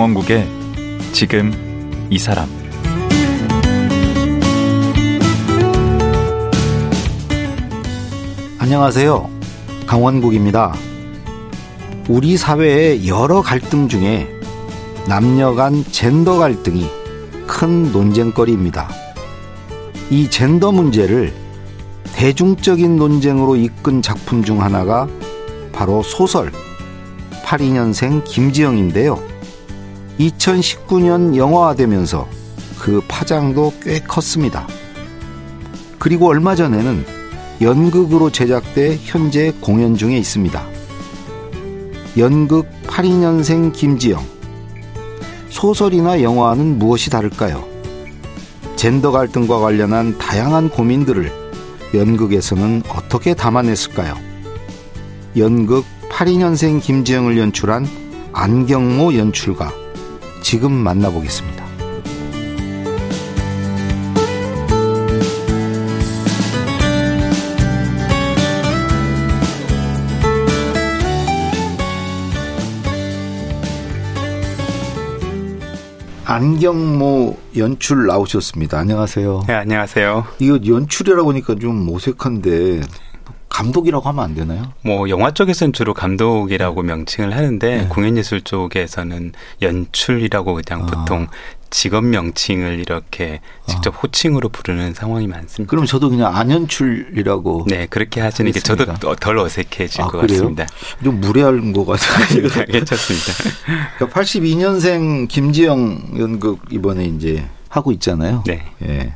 강원국의 지금 이 사람 안녕하세요. 강원국입니다. 우리 사회의 여러 갈등 중에 남녀 간 젠더 갈등이 큰 논쟁거리입니다. 이 젠더 문제를 대중적인 논쟁으로 이끈 작품 중 하나가 바로 소설 82년생 김지영인데요. 2019년 영화화되면서 그 파장도 꽤 컸습니다. 그리고 얼마 전에는 연극으로 제작돼 현재 공연 중에 있습니다. 연극 82년생 김지영. 소설이나 영화는 무엇이 다를까요? 젠더 갈등과 관련한 다양한 고민들을 연극에서는 어떻게 담아냈을까요? 연극 82년생 김지영을 연출한 안경모 연출가 지금 만나보겠습니다. 안경모 연출 나오셨습니다. 안녕하세요. 네, 안녕하세요. 이거 연출이라고 하니까 좀 어색한데 감독이라고 하면 안 되나요? 뭐 영화 쪽에서는 주로 감독이라고 명칭을 하는데 네. 공연예술 쪽에서는 연출이라고 그냥 아. 보통 직업 명칭을 이렇게 직접 아. 호칭으로 부르는 상황이 많습니다. 그럼 저도 그냥 안연출이라고. 네, 그렇게 하시는 게 저도 덜 어색해질 아, 것 그래요? 같습니다. 좀 무례한 것 같아요. 네, 괜찮습니다. 그러니까 82년생 김지영 연극 이번에 이제 하고 있잖아요. 네. 예.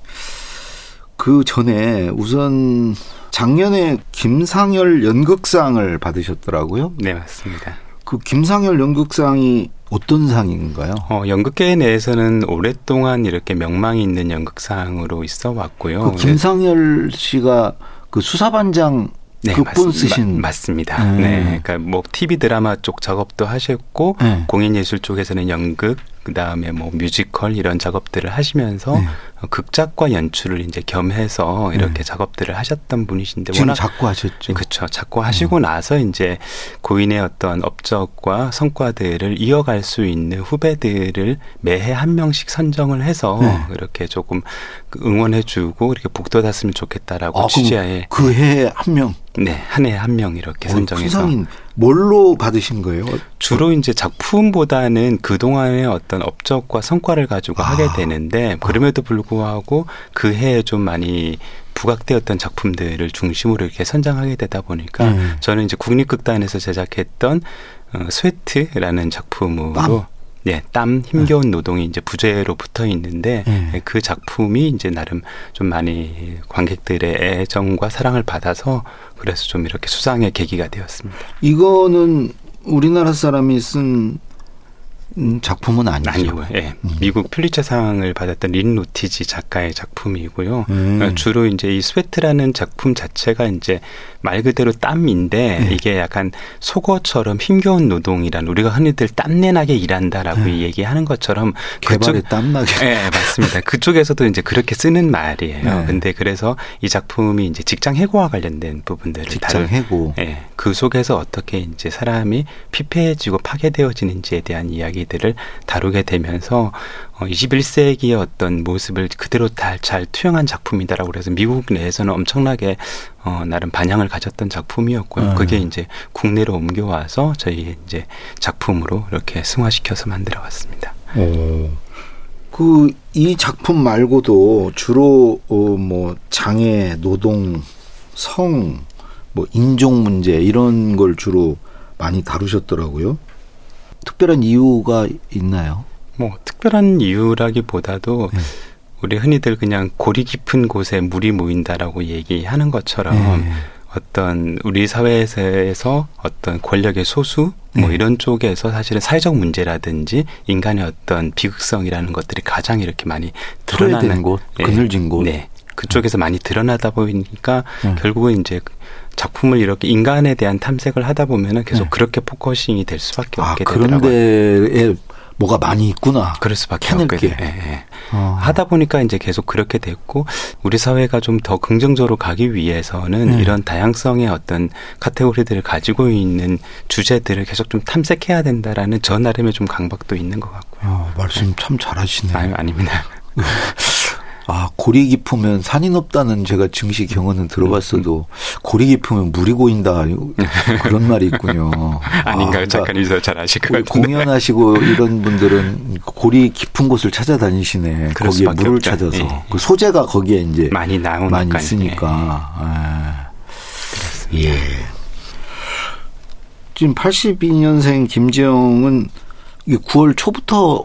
그 전에 우선 작년에 김상열 연극상을 받으셨더라고요. 네, 맞습니다. 그 김상열 연극상이 어떤 상인가요? 어, 연극계 내에서는 오랫동안 이렇게 명망이 있는 연극상으로 있어 왔고요. 그 김상열 씨가 그 수사반장 네, 극본 맞, 쓰신 마, 맞습니다. 네. 네. 그러니까 뭐 TV 드라마 쪽 작업도 하셨고 네. 공연 예술 쪽에서는 연극 그 다음에 뭐 뮤지컬 이런 작업들을 하시면서 네. 극작과 연출을 이제 겸해서 이렇게 네. 작업들을 하셨던 분이신데 지금 워낙 작고 하셨죠. 그렇죠. 작고 하시고 어. 나서 이제 고인의 어떤 업적과 성과들을 이어갈 수 있는 후배들을 매해 한 명씩 선정을 해서 네. 이렇게 조금 그 응원해주고 이렇게 북돋았으면 좋겠다라고 아, 취지하에 그 해에 한 명. 네, 한 해에 한명 이렇게 어, 선정해서. 어, 뭘로 받으신 거예요? 주로 이제 작품보다는 그동안의 어떤 업적과 성과를 가지고 아. 하게 되는데 그럼에도 불구하고 그 해에 좀 많이 부각되었던 작품들을 중심으로 이렇게 선정하게 되다 보니까 음. 저는 이제 국립극단에서 제작했던 어, Sweat라는 작품으로 땀. 네, 땀 힘겨운 네. 노동이 이제 부제로 붙어 있는데 네. 그 작품이 이제 나름 좀 많이 관객들의 애정과 사랑을 받아서 그래서 좀 이렇게 수상의 계기가 되었습니다. 이거는 우리나라 사람이 쓴 음, 작품은 아니죠. 아니고요. 예. 음. 미국 퓰리처상을 받았던 린 노티지 작가의 작품이고요. 음. 어, 주로 이제 이 Sweat라는 작품 자체가 이제 말 그대로 땀인데 네. 이게 약간 속어처럼 힘겨운 노동이란 우리가 흔히들 땀내나게 일한다라고 네. 얘기하는 것처럼 개발에 그쪽, 땀나게. 네, 맞습니다. 그쪽에서도 이제 그렇게 쓰는 말이에요. 네. 근데 그래서 이 작품이 이제 직장 해고와 관련된 부분들을 직장 해고. 예. 그 속에서 어떻게 이제 사람이 피폐해지고 파괴되어지는지에 대한 이야기 들을 다루게 되면서 어, 21세기의 어떤 모습을 그대로 다 잘 투영한 작품이다라고 그래서 미국 내에서는 엄청나게 어, 나름 반향을 가졌던 작품이었고요. 음. 그게 이제 국내로 옮겨와서 저희 이제 작품으로 이렇게 승화시켜서 만들어 왔습니다. 그 이 작품 말고도 주로 어, 뭐 장애, 노동, 성, 뭐 인종 문제 이런 걸 주로 많이 다루셨더라고요. 특별한 이유가 있나요? 뭐 특별한 이유라기보다도 네. 우리 흔히들 그냥 고리 깊은 곳에 물이 모인다라고 얘기하는 것처럼 네. 어떤 우리 사회에서 어떤 권력의 소수 뭐 네. 이런 쪽에서 사실은 사회적 문제라든지 인간의 어떤 비극성이라는 것들이 가장 이렇게 많이 드러나는 곳, 네. 그늘진 곳. 네. 그쪽에서 많이 드러나다 보니까 네. 결국은 이제 작품을 이렇게 인간에 대한 탐색을 하다 보면은 계속 네. 그렇게 focusing이 될 수밖에 아, 없게 되더라고요. 그런데 뭐가 많이 있구나. 그럴 수밖에 캐낼게. 없게. 예, 예. 어. 하다 보니까 이제 계속 그렇게 됐고 우리 사회가 좀 더 긍정적으로 가기 위해서는 네. 이런 다양성의 어떤 카테고리들을 가지고 있는 주제들을 계속 좀 탐색해야 된다라는 저 나름의 좀 강박도 있는 것 같고요. 어, 말씀 참 잘하시네. 아니, 아닙니다. 아, 고리 깊으면 산이 높다는 제가 증시 경언은 들어봤어도 고리 깊으면 물이 고인다. 그런 말이 있군요. 아닌가요? 아, 작가님 잘 아실 것그 같은데. 공연하시고 이런 분들은 고리 깊은 곳을 찾아다니시네. 거기에 물을 없죠. 찾아서. 예. 그 소재가 거기에 이제 많이 나오니까. 많이 있으니까. 예. 예. 지금 82년생 김지영은 이게 9월 초부터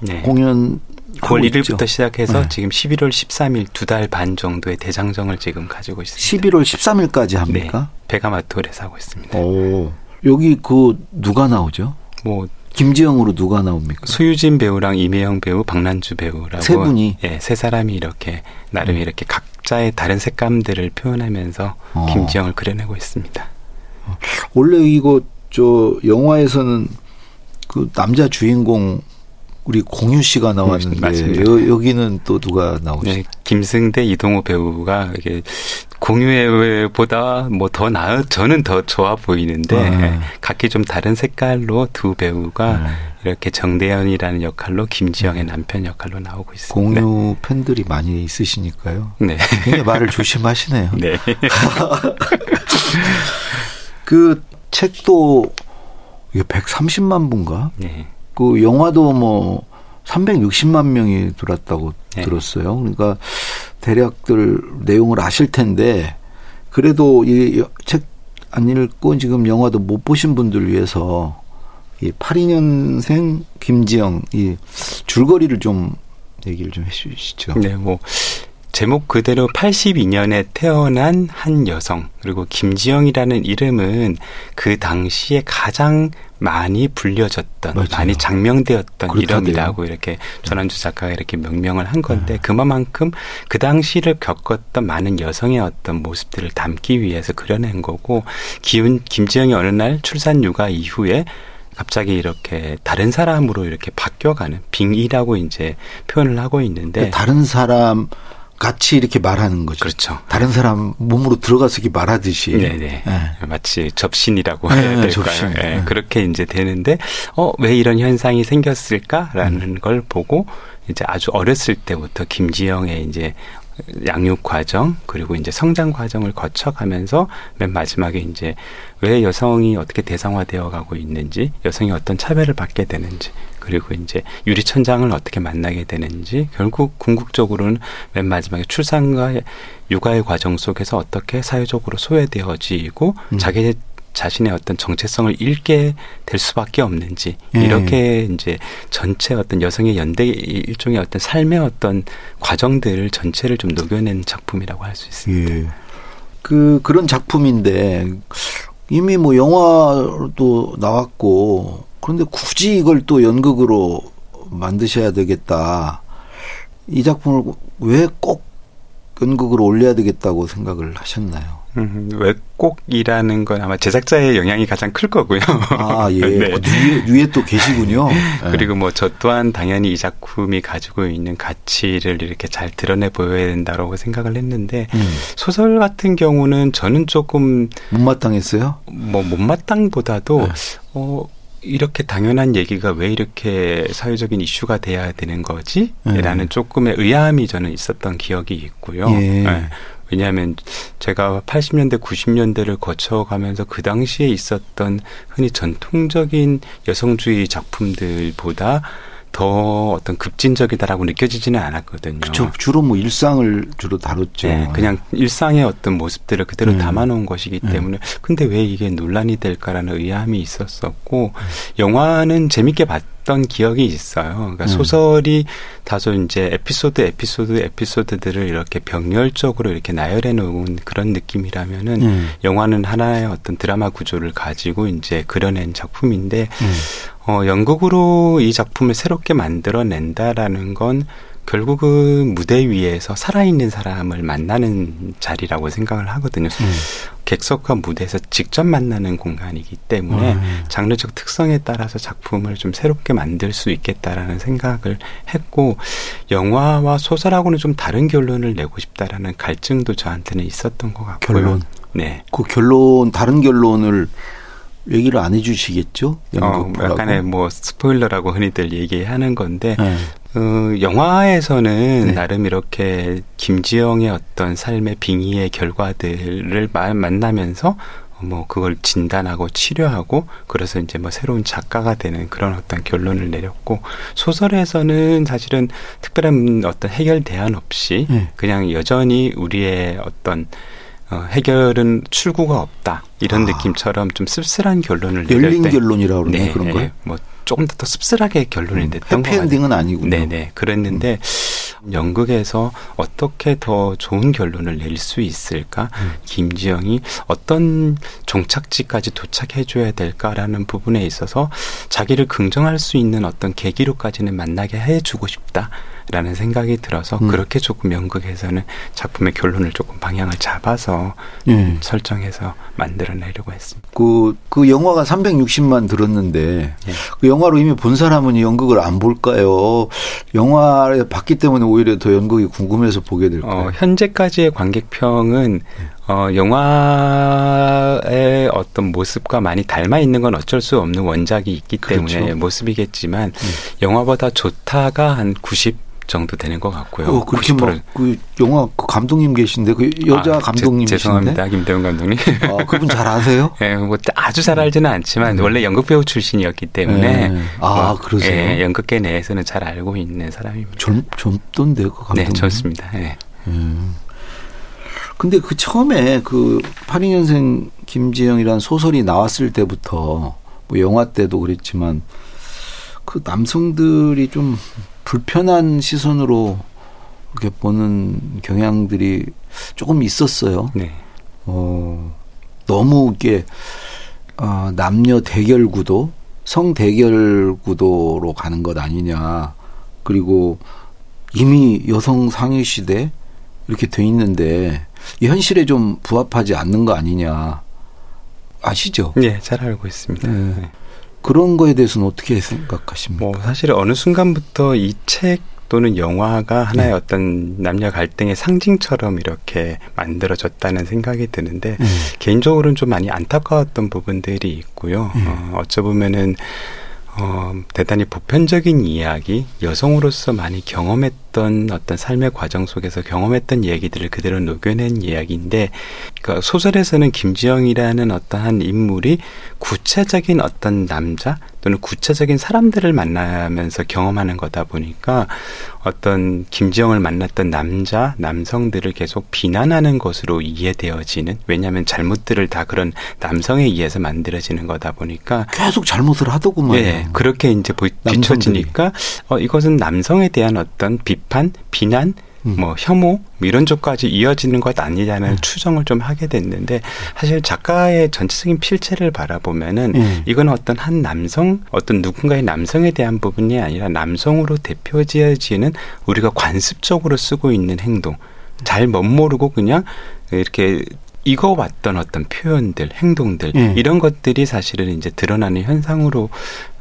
네. 공연 9월 1일부터 시작해서 네. 지금 11월 13일 두 달 반 정도의 대장정을 지금 가지고 있습니다. 11월 13일까지 합니까? 네. 베가마토에서 하고 있습니다. 오. 여기 그 누가 나오죠? 뭐 김지영으로 누가 나옵니까? 수유진 배우랑 이매영 배우, 박난주 배우라고 세 분이? 예, 세 사람이 이렇게 나름 이렇게 각자의 다른 색감들을 표현하면서 어. 김지영을 그려내고 있습니다. 원래 이거 저 영화에서는 그 남자 주인공 우리 공유 씨가 나왔는데 맞습니다. 여, 여기는 또 누가 나오죠? 네, 김승대, 이동호 배우가 이게 공유보다 뭐 더 나은 저는 더 좋아 보이는데 아. 각기 좀 다른 색깔로 두 배우가 네. 이렇게 정대현이라는 역할로 김지영의 남편 역할로 나오고 있습니다. 공유 팬들이 많이 있으시니까요. 네. 굉장히 말을 조심하시네요. 네. 그 책도 이게 130만 부인가? 네. 그 영화도 뭐 360만 명이 들었다고 네. 들었어요. 그러니까 대략들 내용을 아실 텐데 그래도 이 책 안 읽고 지금 영화도 못 보신 분들 위해서 이 82년생 김지영 이 줄거리를 좀 얘기를 좀 해주시죠. 네, 뭐 제목 그대로 82년에 태어난 한 여성 그리고 김지영이라는 이름은 그 당시에 가장 많이 불려졌던 맞아요. 많이 장명되었던 그렇다대요. 이름이라고 이렇게 전한주 작가가 이렇게 명명을 한 건데 그만큼 그 당시를 겪었던 많은 여성의 어떤 모습들을 담기 위해서 그려낸 거고 기운 김지영이 어느 날 출산 육아 이후에 갑자기 이렇게 다른 사람으로 이렇게 바뀌어가는 빙이라고 이제 표현을 하고 있는데 다른 사람 같이 이렇게 말하는 거죠. 그렇죠. 다른 사람 몸으로 들어가서 이렇게 말하듯이. 네네. 예. 마치 접신이라고 네, 해야 될까요? 접신. 예, 네. 그렇게 이제 되는데, 어, 왜 이런 현상이 생겼을까라는 음. 걸 보고, 이제 아주 어렸을 때부터 김지영의 이제 양육 과정, 그리고 이제 성장 과정을 거쳐가면서 맨 마지막에 이제 왜 여성이 어떻게 대상화되어 가고 있는지, 여성이 어떤 차별을 받게 되는지, 그리고 이제 유리천장을 어떻게 만나게 되는지, 결국 궁극적으로는 맨 마지막에 출산과 육아의 과정 속에서 어떻게 사회적으로 소외되어지고 음. 자기 자신의 어떤 정체성을 잃게 될 수밖에 없는지 예. 이렇게 이제 전체 어떤 여성의 연대 일종의 어떤 삶의 어떤 과정들을 전체를 좀 녹여낸 작품이라고 할 수 있습니다. 예. 그 그런 작품인데 이미 뭐 영화도 나왔고 그런데 굳이 이걸 또 연극으로 만드셔야 되겠다. 이 작품을 왜 꼭 연극으로 올려야 되겠다고 생각을 하셨나요? 음, 왜 꼭이라는 건 아마 제작자의 영향이 가장 클 거고요. 아, 예. 네. 어, 위에, 위에 또 계시군요. 예. 그리고 뭐 저 또한 당연히 이 작품이 가지고 있는 가치를 이렇게 잘 드러내 보여야 된다라고 생각을 했는데 음, 소설 같은 경우는 저는 조금 못마땅했어요? 뭐 못마땅보다도 네. 어 이렇게 당연한 얘기가 왜 이렇게 사회적인 이슈가 돼야 되는 거지? 네. 라는 조금의 의아함이 저는 있었던 기억이 있고요. 예. 네. 왜냐하면 제가 80년대, 90년대를 거쳐가면서 그 당시에 있었던 흔히 전통적인 여성주의 작품들보다 더 어떤 급진적이다라고 느껴지지는 않았거든요. 그쵸. 주로 뭐 일상을 주로 다뤘죠. 네, 그냥 일상의 어떤 모습들을 그대로 음. 담아놓은 것이기 네. 때문에 근데 왜 이게 논란이 될까라는 의아함이 있었었고 영화는 재밌게 봤던 기억이 있어요. 그러니까 음. 소설이 다소 이제 에피소드 에피소드 에피소드들을 이렇게 병렬적으로 이렇게 나열해 놓은 그런 느낌이라면은 음. 영화는 하나의 어떤 드라마 구조를 가지고 이제 그려낸 작품인데 음. 어, 연극으로 이 작품을 새롭게 만들어낸다라는 건 결국은 무대 위에서 살아있는 사람을 만나는 자리라고 생각을 하거든요. 음. 객석과 무대에서 직접 만나는 공간이기 때문에 음. 장르적 특성에 따라서 작품을 좀 새롭게 만들 수 있겠다라는 생각을 했고 영화와 소설하고는 좀 다른 결론을 내고 싶다라는 갈증도 저한테는 있었던 것 같고요. 결론. 네. 그 결론 다른 결론을 얘기를 안 해주시겠죠? 어. 약간의 뭐 스포일러라고 흔히들 얘기하는 건데 네. 어, 영화에서는 네. 나름 이렇게 김지영의 어떤 삶의 빙의의 결과들을 마- 만나면서 뭐 그걸 진단하고 치료하고 그래서 이제 뭐 새로운 작가가 되는 그런 어떤 결론을 내렸고 소설에서는 사실은 특별한 어떤 해결 대안 없이 네. 그냥 여전히 우리의 어떤 어, 해결은 출구가 없다 이런 아. 느낌처럼 좀 씁쓸한 결론을 내릴 열린 때 결론이라고 그러네 네, 그런 네. 걸. 뭐 조금 더, 더 씁쓸하게 결론이 냈던 것 같아요. 해피엔딩은 아니군요. 네네. 그랬는데 연극에서 어떻게 더 좋은 결론을 낼 수 있을까? 음. 김지영이 어떤 종착지까지 도착해줘야 될까라는 부분에 있어서 자기를 긍정할 수 있는 어떤 계기로까지는 만나게 해주고 싶다 라는 생각이 들어서 음. 그렇게 조금 연극에서는 작품의 결론을 조금 방향을 잡아서 예. 설정해서 만들어내려고 했습니다. 그, 그 영화가 360만 들었는데, 예. 그 영화로 이미 본 사람은 이 연극을 안 볼까요? 영화에 봤기 때문에 오히려 더 연극이 궁금해서 보게 될까요? 어, 현재까지의 관객평은 어, 영화의 어떤 모습과 많이 닮아 있는 건 어쩔 수 없는 원작이 있기 때문에 그렇죠. 모습이겠지만 영화보다 좋다가 한 90 정도 되는 것 같고요. 어, 그렇게 90%. 막, 그 영화 그 감독님 계신데, 그 여자 아, 감독님이신데. 제, 죄송합니다, 김대훈 감독님. 아, 그분 잘 아세요? 예, 뭐 아주 잘 알지는 않지만 원래 연극 배우 출신이었기 때문에 네. 아, 그러세요? 예, 연극계 내에서는 잘 알고 있는 사람입니다. 젊, 젊던데, 그 감독님. 네, 좋습니다. 예. 음. 근데 그 처음에 그 82년생 김지영이라는 소설이 나왔을 때부터 뭐 영화 때도 그랬지만 그 남성들이 좀 불편한 시선으로 이렇게 보는 경향들이 조금 있었어요. 네. 어, 너무 이게 어, 남녀 대결 구도, 성 대결 구도로 가는 것 아니냐. 그리고 이미 여성 상위 시대 이렇게 돼 있는데 이 현실에 좀 부합하지 않는 거 아니냐. 아시죠? 예, 잘 알고 있습니다. 네. 네. 그런 거에 대해서는 어떻게 생각하십니까? 뭐 사실 어느 순간부터 이 책 또는 영화가 하나의 네. 어떤 남녀 갈등의 상징처럼 이렇게 만들어졌다는 생각이 드는데 네. 개인적으로는 좀 많이 안타까웠던 부분들이 있고요. 네. 어, 어쩌보면은 어, 대단히 보편적인 이야기, 여성으로서 많이 경험했던 어떤 삶의 과정 속에서 경험했던 얘기들을 그대로 녹여낸 이야기인데, 그러니까 소설에서는 김지영이라는 어떠한 인물이 구체적인 어떤 남자 또는 구체적인 사람들을 만나면서 경험하는 거다 보니까 어떤 김지영을 만났던 남자, 남성들을 계속 비난하는 것으로 이해되어지는, 왜냐하면 잘못들을 다 그런 남성에 의해서 만들어지는 거다 보니까 계속 잘못을 하더구만. 네, 그렇게 이제. 비춰지니까 어, 이것은 남성에 대한 어떤 비 판, 비난, 음. 뭐 혐오 뭐 이런 쪽까지 이어지는 것 아니냐는 음. 추정을 좀 하게 됐는데 사실 작가의 전체적인 필체를 바라보면은 음. 이건 어떤 한 남성 어떤 누군가의 남성에 대한 부분이 아니라 남성으로 대표지어지는 우리가 관습적으로 쓰고 있는 행동 잘 멋모르고 그냥 이렇게 익어왔던 어떤 표현들, 행동들 예. 이런 것들이 사실은 이제 드러나는 현상으로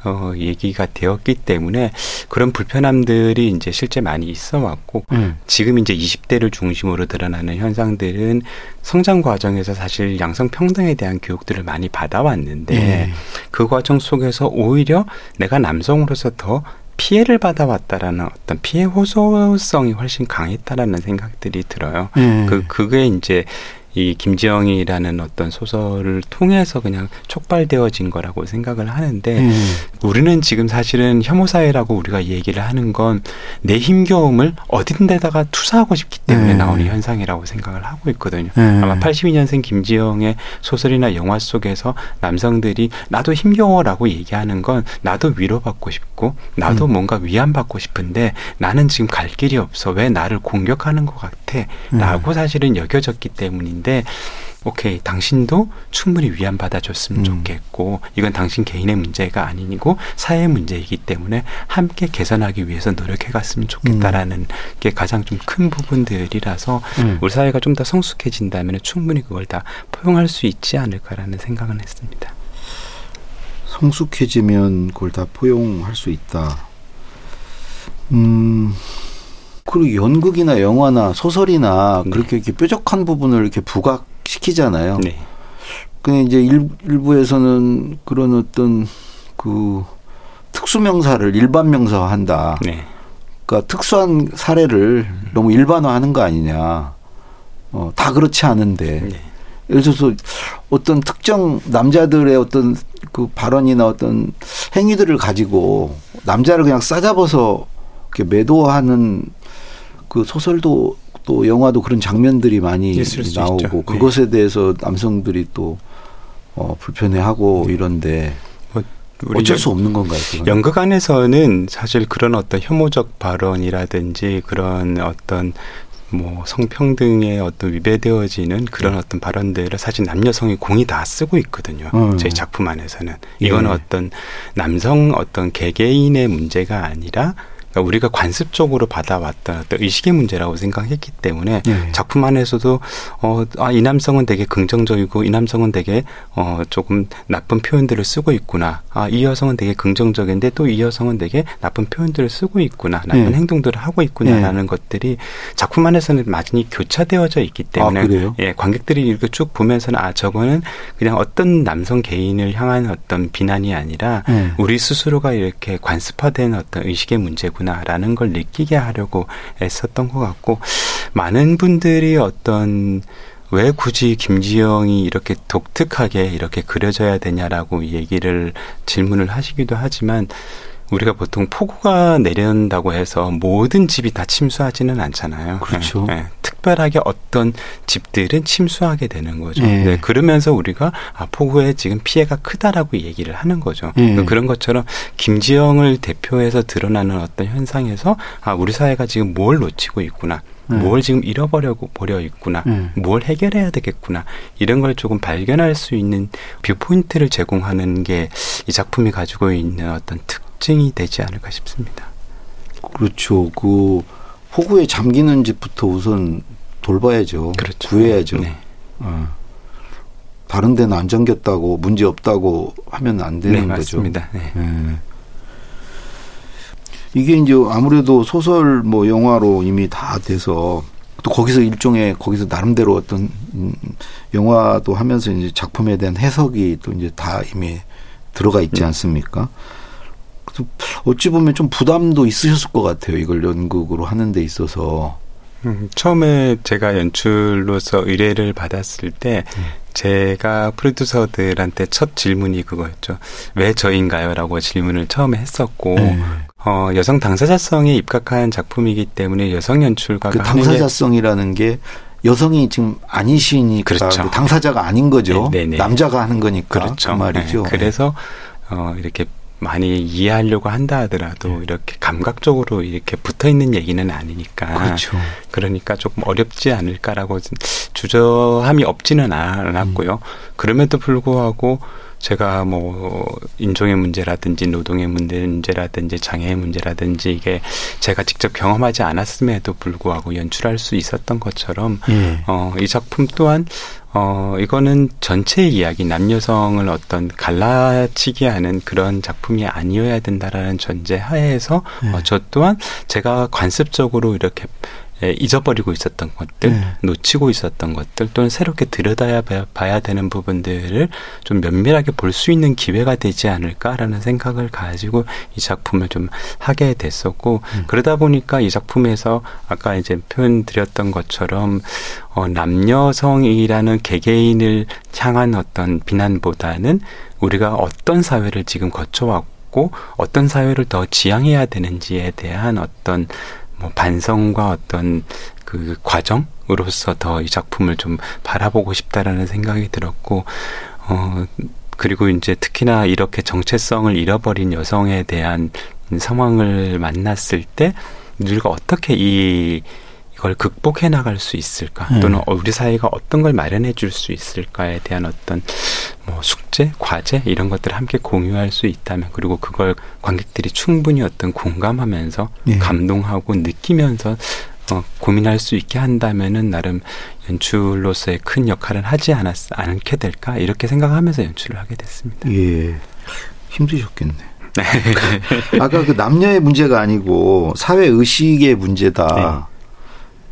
어, 얘기가 되었기 때문에 그런 불편함들이 이제 실제 많이 있어 왔고 네. 지금 이제 20대를 중심으로 드러나는 현상들은 성장 과정에서 사실 양성 평등에 대한 교육들을 많이 받아왔는데 네. 그 과정 속에서 오히려 내가 남성으로서 더 피해를 받아왔다라는 어떤 피해 호소성이 훨씬 강했다라는 생각들이 들어요. 네. 그 그게 이제 이 김지영이라는 어떤 소설을 통해서 그냥 촉발되어진 거라고 생각을 하는데 네. 우리는 지금 사실은 혐오 사회라고 우리가 얘기를 하는 건 내 힘겨움을 어딘 데다가 투사하고 싶기 때문에 네. 나오는 현상이라고 생각을 하고 있거든요. 네. 아마 82년생 김지영의 소설이나 영화 속에서 남성들이 나도 힘겨워라고 얘기하는 건 나도 위로받고 싶고 나도 음. 뭔가 위안받고 싶은데 나는 지금 갈 길이 없어 왜 나를 공격하는 것 같아 못해라고 사실은 여겨졌기 때문인데 오케이 당신도 충분히 위안받아줬으면 음. 좋겠고 이건 당신 개인의 문제가 아니고 사회의 문제이기 때문에 함께 개선하기 위해서 노력해갔으면 좋겠다라는 게 가장 좀 큰 부분들이라서 음. 우리 사회가 좀 더 성숙해진다면 충분히 그걸 다 포용할 수 있지 않을까라는 생각은 했습니다. 성숙해지면 그걸 다 포용할 수 있다. 음, 그리고 연극이나 영화나 소설이나 네. 그렇게 이렇게 뾰족한 부분을 이렇게 부각시키잖아요. 네. 근데 이제 일, 일부에서는 그런 어떤 그 특수명사를 일반 명사화한다. 네. 그러니까 특수한 사례를 너무 일반화하는 거 아니냐. 어, 다 그렇지 않은데. 네. 예를 들어서 어떤 특정 남자들의 어떤 그 발언이나 어떤 행위들을 가지고 남자를 그냥 싸잡아서 이렇게 매도하는 그 소설도 또 영화도 그런 장면들이 많이 수 나오고. 그것에 대해서 남성들이 또 어, 불편해하고 이런데 뭐 어쩔 연- 수 없는 건가요? 그건? 연극 안에서는 사실 그런 어떤 혐오적 발언이라든지 그런 어떤 뭐 성평등에 어떤 위배되어지는 그런 어떤 발언들을 사실 남녀성이 공이 다 쓰고 있거든요. 음. 저희 작품 안에서는 예. 이건 어떤 남성 어떤 개개인의 문제가 아니라 그러니까 우리가 관습적으로 받아왔던 어떤 의식의 문제라고 생각했기 때문에 예. 작품 안에서도 어, 아, 이 남성은 되게 긍정적이고 이 남성은 되게 어, 조금 나쁜 표현들을 쓰고 있구나. 아, 이 여성은 되게 긍정적인데 또 이 여성은 되게 나쁜 표현들을 쓰고 있구나. 나쁜 예. 행동들을 하고 있구나라는 것들이 작품 안에서는 많이 교차되어져 있기 때문에 아, 그래요? 예, 관객들이 이렇게 쭉 보면서는 아, 저거는 그냥 어떤 남성 개인을 향한 어떤 비난이 아니라 예. 우리 스스로가 이렇게 관습화된 어떤 의식의 문제 구나라는 걸 느끼게 하려고 애썼던 것 같고 많은 분들이 어떤 왜 굳이 김지영이 이렇게 독특하게 이렇게 그려져야 되냐라고 얘기를 질문을 하시기도 하지만 우리가 보통 폭우가 내린다고 해서 모든 집이 다 침수하지는 않잖아요. 그렇죠. 예, 예. 특별하게 어떤 집들은 침수하게 되는 거죠. 예. 네, 그러면서 우리가 아, 폭우에 지금 피해가 크다라고 얘기를 하는 거죠. 예. 그런 것처럼 김지영을 대표해서 드러나는 어떤 현상에서 아, 우리 사회가 지금 뭘 놓치고 있구나. 예. 뭘 지금 잃어버려고 버려 있구나. 예. 뭘 해결해야 되겠구나. 이런 걸 조금 발견할 수 있는 뷰포인트를 제공하는 게 이 작품이 가지고 있는 어떤 특 징이 되지 않을까 싶습니다. 그렇죠. 그 폭우에 잠기는 집부터 우선 돌봐야죠. 그렇죠. 구해야죠. 네. 어. 다른 데는 안 잠겼다고 문제 없다고 하면 안 되는 네, 거죠. 맞습니다. 네. 예. 이게 이제 아무래도 소설 뭐 영화로 이미 다 돼서 또 거기서 일종의 거기서 나름대로 어떤 음, 영화도 하면서 이제 작품에 대한 해석이 또 이제 다 이미 들어가 음. 있지 않습니까? 그래서 어찌 보면 좀 부담도 있으셨을 것 같아요. 이걸 연극으로 하는 데 있어서. 음, 처음에 제가 연출로서 의뢰를 받았을 때 음. 제가 프로듀서들한테 첫 질문이 그거였죠. 왜 저인가요? 라고 질문을 처음에 했었고 네. 어, 여성 당사자성에 입각한 작품이기 때문에 여성 연출가가 그 당사자성이라는 게 여성이 지금 아니시니까 그렇죠. 그 당사자가 아닌 거죠. 네, 네, 네. 남자가 하는 거니까 그렇죠. 그 말이죠. 네, 그래서 어, 이렇게 많이 이해하려고 한다 하더라도 이렇게 감각적으로 이렇게 붙어 있는 얘기는 아니니까 네. 그렇죠. 그러니까 조금 어렵지 않을까라고 주저함이 없지는 않았고요. 그럼에도 불구하고 제가 뭐 인종의 문제라든지 노동의 문제라든지 장애의 문제라든지 이게 제가 직접 경험하지 않았음에도 불구하고 연출할 수 있었던 것처럼 예. 어, 이 작품 또한 어, 이거는 전체 이야기, 남여성을 어떤 갈라치게 하는 그런 작품이 아니어야 된다라는 전제 하에서 네. 어, 저 또한 제가 관습적으로 이렇게 예, 잊어버리고 있었던 것들, 네. 놓치고 있었던 것들, 또는 새롭게 들여다야 봐야- 봐야 되는 부분들을 좀 면밀하게 볼 수 있는 기회가 되지 않을까라는 생각을 가지고 이 작품을 좀 하게 됐었고, 음. 그러다 보니까 이 작품에서 아까 이제 표현 드렸던 것처럼 어, 남여성이라는 개개인을 향한 어떤 비난보다는 우리가 어떤 사회를 지금 거쳐왔고 어떤 사회를 더 지향해야 되는지에 대한 어떤 뭐 반성과 어떤 그 과정으로서 더 이 작품을 좀 바라보고 싶다라는 생각이 들었고 어 그리고 이제 특히나 이렇게 정체성을 잃어버린 여성에 대한 상황을 만났을 때 우리가 어떻게 이 이걸 극복해 나갈 수 있을까 네. 또는 우리 사회가 어떤 걸 마련해 줄 수 있을까에 대한 어떤 뭐 숙제, 과제 이런 것들을 함께 공유할 수 있다면 그리고 그걸 관객들이 충분히 어떤 공감하면서 예. 감동하고 느끼면서 어, 고민할 수 있게 한다면은 나름 연출로서의 큰 역할을 하지 않았 않게 될까 이렇게 생각하면서 연출을 하게 됐습니다. 예. 힘드셨겠네. 아까 그 남녀의 문제가 아니고 사회 의식의 문제다.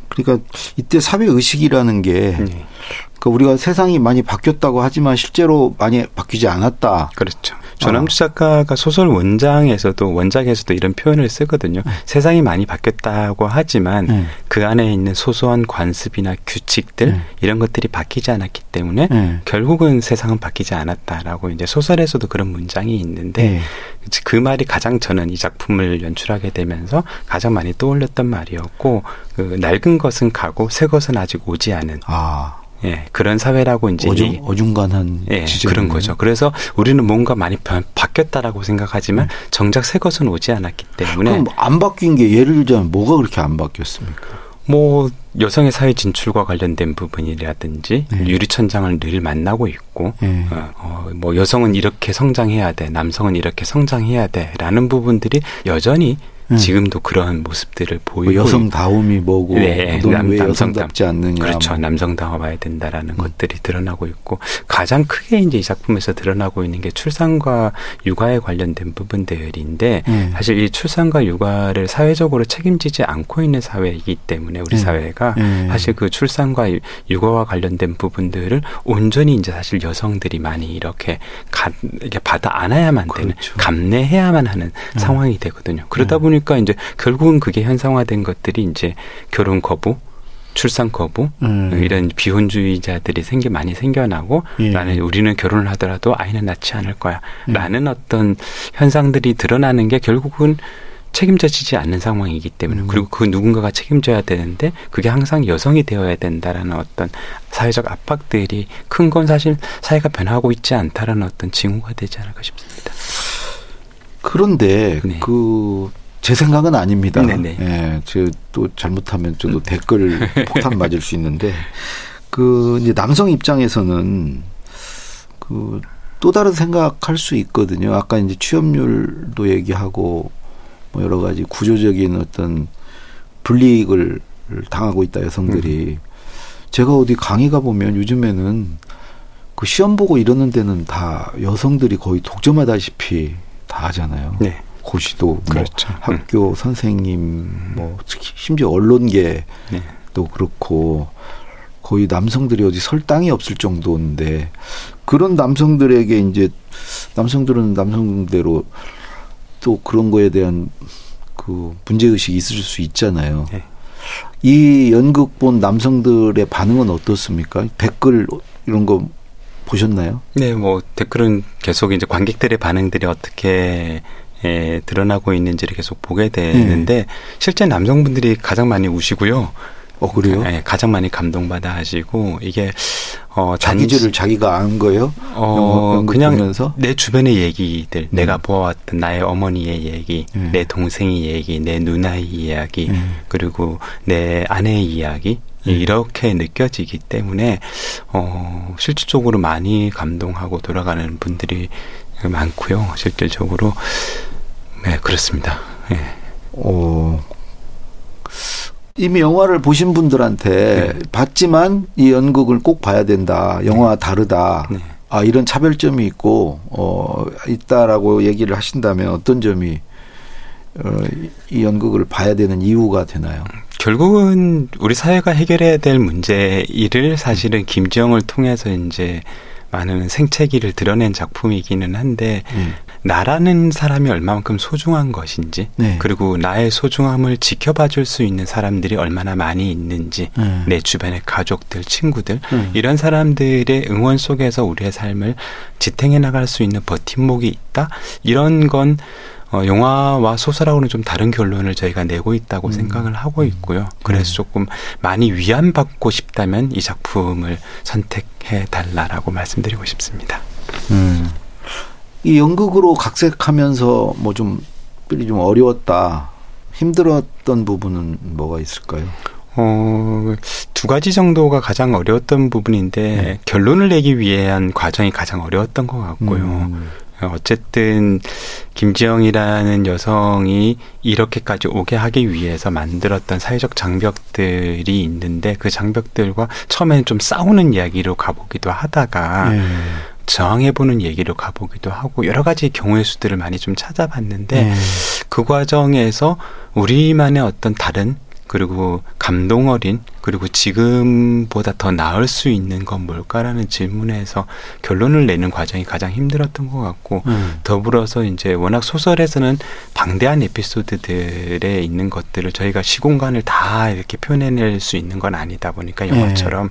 그러니까 이때 사회 의식이라는 게 네. 그러니까 우리가 세상이 많이 바뀌었다고 하지만 실제로 많이 바뀌지 않았다. 그렇죠. 조남주 작가가 소설 원장에서도 원작에서도 이런 표현을 쓰거든요. 세상이 많이 바뀌었다고 하지만 네. 그 안에 있는 소소한 관습이나 규칙들 네. 이런 것들이 바뀌지 않았기 때문에 네. 결국은 세상은 바뀌지 않았다라고 이제 소설에서도 그런 문장이 있는데 네. 그 말이 가장 저는 이 작품을 연출하게 되면서 가장 많이 떠올렸던 말이었고 그 낡은 것은 가고 새 것은 아직 오지 않은 아, 예, 그런 사회라고 이제 어중, 어중간한 예. 그런 거죠. 그래서 우리는 뭔가 많이 변- 바뀌었다라고 생각하지만 정작 새 것은 오지 않았기 때문에 네. 그럼 안 바뀐 게 예를 들자면 뭐가 그렇게 안 바뀌었습니까? 뭐 여성의 사회 진출과 관련된 부분이라든지 네. 유리천장을 늘 만나고 있고 예. 어, 어, 뭐 여성은 이렇게 성장해야 돼, 남성은 이렇게 성장해야 돼라는 부분들이 여전히 음. 지금도 그런 모습들을 보이고 뭐 여성다움이 뭐고 네, 남-. 여성답지 않느냐. 그렇죠. 뭐. 남성다워봐야 된다라는 음. 것들이 드러나고 있고 가장 크게 이제 이 작품에서 드러나고 있는 게 출산과 육아에 관련된 부분들인데 네. 사실 이 출산과 육아를 사회적으로 책임지지 않고 있는 사회이기 때문에 우리 네. 사회가 네. 사실 그 출산과 유- 육아와 관련된 부분들을 온전히 이제 사실 여성들이 많이 이렇게 가, 이렇게 받아 안아야만 되는 그렇죠. 감내해야만 하는 네. 상황이 되거든요. 그러다 네. 보니 까 이제 결국은 그게 현상화된 것들이 이제 결혼 거부, 출산 거부 음. 이런 비혼주의자들이 생겨 많이 생겨나고 예. 나는 우리는 결혼을 하더라도 아이는 낳지 않을 음. 거야라는 어떤 현상들이 드러나는 게 결국은 책임져지지 않는 상황이기 때문에 음. 그리고 그 누군가가 책임져야 되는데 그게 항상 여성이 되어야 된다라는 어떤 사회적 압박들이 큰 건 사실 사회가 변하고 있지 않다라는 어떤 징후가 되지 않을까 싶습니다. 그런데 네. 그 제 생각은 아닙니다. 네네. 예, 저또 잘못하면 저도 댓글 폭탄 맞을 수 있는데 그 이제 남성 입장에서는 그 또 다른 생각할 수 있거든요. 아까 이제 취업률도 얘기하고 뭐 여러 가지 구조적인 어떤 불이익을 당하고 있다 여성들이 제가 어디 강의 가 보면 요즘에는 그 시험 보고 이러는 데는 다 여성들이 거의 독점하다시피 다 하잖아요. 네, 고시도 뭐 그렇죠. 학교 선생님 뭐 특히 심지어 언론계도 네. 그렇고 거의 남성들이 어디 설 땅이 없을 정도인데 그런 남성들에게 이제 남성들은 남성대로 또 그런 거에 대한 그 문제 의식이 있을 수 있잖아요. 네. 이 연극 본 남성들의 반응은 어떻습니까? 댓글 이런 거 보셨나요? 네, 뭐 댓글은 계속 이제 관객들의 반응들이 어떻게 에, 드러나고 있는지를 계속 보게 되는데 네. 실제 남성분들이 가장 많이 우시고요. 어 그래요? 네, 가장 많이 감동받아 하시고 이게 어 자기 죄를 자기가 안 거예요? 어, 연극 그냥 보면서? 내 주변의 얘기들, 음. 내가 보아왔던 나의 어머니의 얘기, 음. 내 동생의 얘기, 내 누나의 이야기, 음. 그리고 내 아내의 이야기, 음. 이렇게 느껴지기 때문에, 어, 실질적으로 많이 감동하고 돌아가는 분들이 많고요. 실질적으로. 네, 그렇습니다. 네. 어, 이미 영화를 보신 분들한테 네. 봤지만 이 연극을 꼭 봐야 된다. 영화와 다르다. 네. 아, 이런 차별점이 있고, 어, 있다라고 얘기를 하신다면 어떤 점이, 어, 이- 이 연극을 봐야 되는 이유가 되나요? 결국은 우리 사회가 해결해야 될 문제를 사실은 김지영을 통해서 이제 많은 생채기를 드러낸 작품이기는 한데 예. 나라는 사람이 얼마만큼 소중한 것인지 네. 그리고 나의 소중함을 지켜봐 줄 수 있는 사람들이 얼마나 많이 있는지 네. 내 주변의 가족들, 친구들 음. 이런 사람들의 응원 속에서 우리의 삶을 지탱해 나갈 수 있는 버팀목이 있다. 이런 건 어, 영화와 소설하고는 좀 다른 결론을 저희가 내고 있다고 음. 생각을 하고 있고요. 그래서 네. 조금 많이 위안받고 싶다면 이 작품을 선택해 달라라고 말씀드리고 싶습니다. 음. 이 연극으로 각색하면서 뭐 좀, 좀 어려웠다. 힘들었던 부분은 뭐가 있을까요? 어, 두 가지 정도가 가장 어려웠던 부분인데 네. 결론을 내기 위한 과정이 가장 어려웠던 것 같고요. 음. 어쨌든 김지영이라는 여성이 이렇게까지 오게 하기 위해서 만들었던 사회적 장벽들이 있는데 그 장벽들과 처음에는 좀 싸우는 이야기로 가보기도 하다가 예. 저항해보는 얘기로 가보기도 하고 여러 가지 경우의 수들을 많이 좀 찾아봤는데 예. 그 과정에서 우리만의 어떤 다른 그리고 감동 어린 그리고 지금보다 더 나을 수 있는 건 뭘까라는 질문에서 결론을 내는 과정이 가장 힘들었던 것 같고 음. 더불어서 이제 워낙 소설에서는 방대한 에피소드들에 있는 것들을 저희가 시공간을 다 이렇게 표현해낼 수 있는 건 아니다 보니까 영화처럼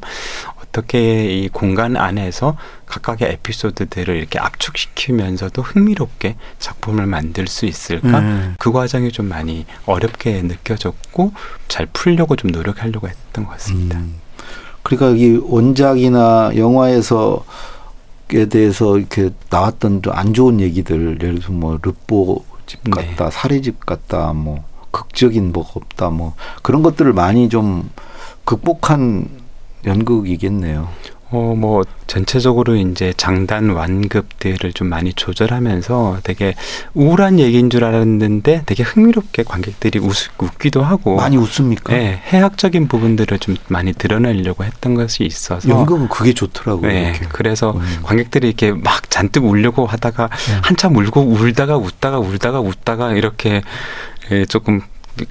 어떻게 이 공간 안에서 각각의 에피소드들을 이렇게 압축시키면서도 흥미롭게 작품을 만들 수 있을까? 음. 그 과정이 좀 많이 어렵게 느껴졌고 잘 풀려고 좀 노력하려고 했던 것 같습니다. 음. 그러니까 이 원작이나 영화에서 에 대해서 이렇게 나왔던 좀 안 좋은 얘기들 예를 들어 뭐 르뽀 집 네. 같다 살해집 같다 뭐 극적인 뭐가 없다 뭐 그런 것들을 많이 좀 극복한 연극이겠네요. 어, 뭐, 전체적으로 이제 장단 완급들을 좀 많이 조절하면서 되게 우울한 얘기인 줄 알았는데 되게 흥미롭게 관객들이 웃, 웃기도 하고. 많이 웃습니까? 네, 해학적인 부분들을 좀 많이 드러내려고 했던 것이 있어서. 연극은 그게 좋더라고요. 네, 이렇게. 그래서 음. 관객들이 이렇게 막 잔뜩 울려고 하다가 네. 한참 울고 울다가 웃다가 울다가 웃다가 이렇게 예, 조금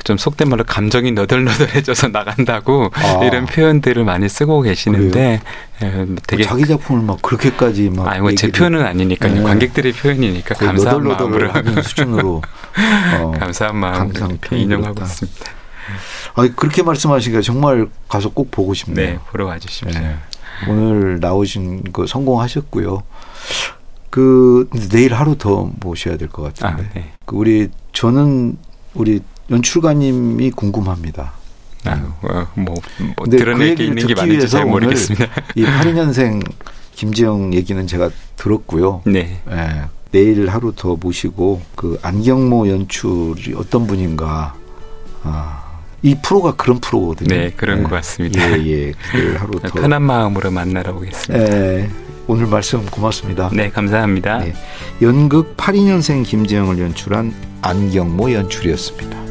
좀 속된 말로 감정이 너덜너덜해져서 나간다고 아. 이런 표현들을 많이 쓰고 계시는데 예, 되게 자기 작품을 막 그렇게까지 막 아니 뭐제 표현은 아니니까요. 네. 관객들의 표현이니까 감사한 마음으로 수준으로 어, 감사한 마음으로 인용하고. 있습니다. 아, 그렇게 말씀하시니까 정말 가서 꼭 보고 싶네요. 네, 보러 와주십시오. 네. 오늘 나오신 거 성공하셨고요. 그 내일 하루 더 모셔야 될것 아, 같은데. 네. 그 우리 저는 우리 연출가님이 궁금합니다. 아, 어, 뭐, 뭐 드러낼 게 얘기를 있는 게 많은지 잘 모르겠습니다. 이 82년생 김지영 얘기는 제가 들었고요. 네. 예, 내일 하루 더 모시고 그 안경모 연출이 어떤 분인가. 아, 이 프로가 그런 프로거든요. 네, 그런 예. 것 같습니다. 예, 예. 내일 하루 더. 편한 마음으로 만나러 오겠습니다. 예, 오늘 말씀 고맙습니다. 네, 감사합니다. 네. 연극 82년생 김지영을 연출한 안경모 연출이었습니다.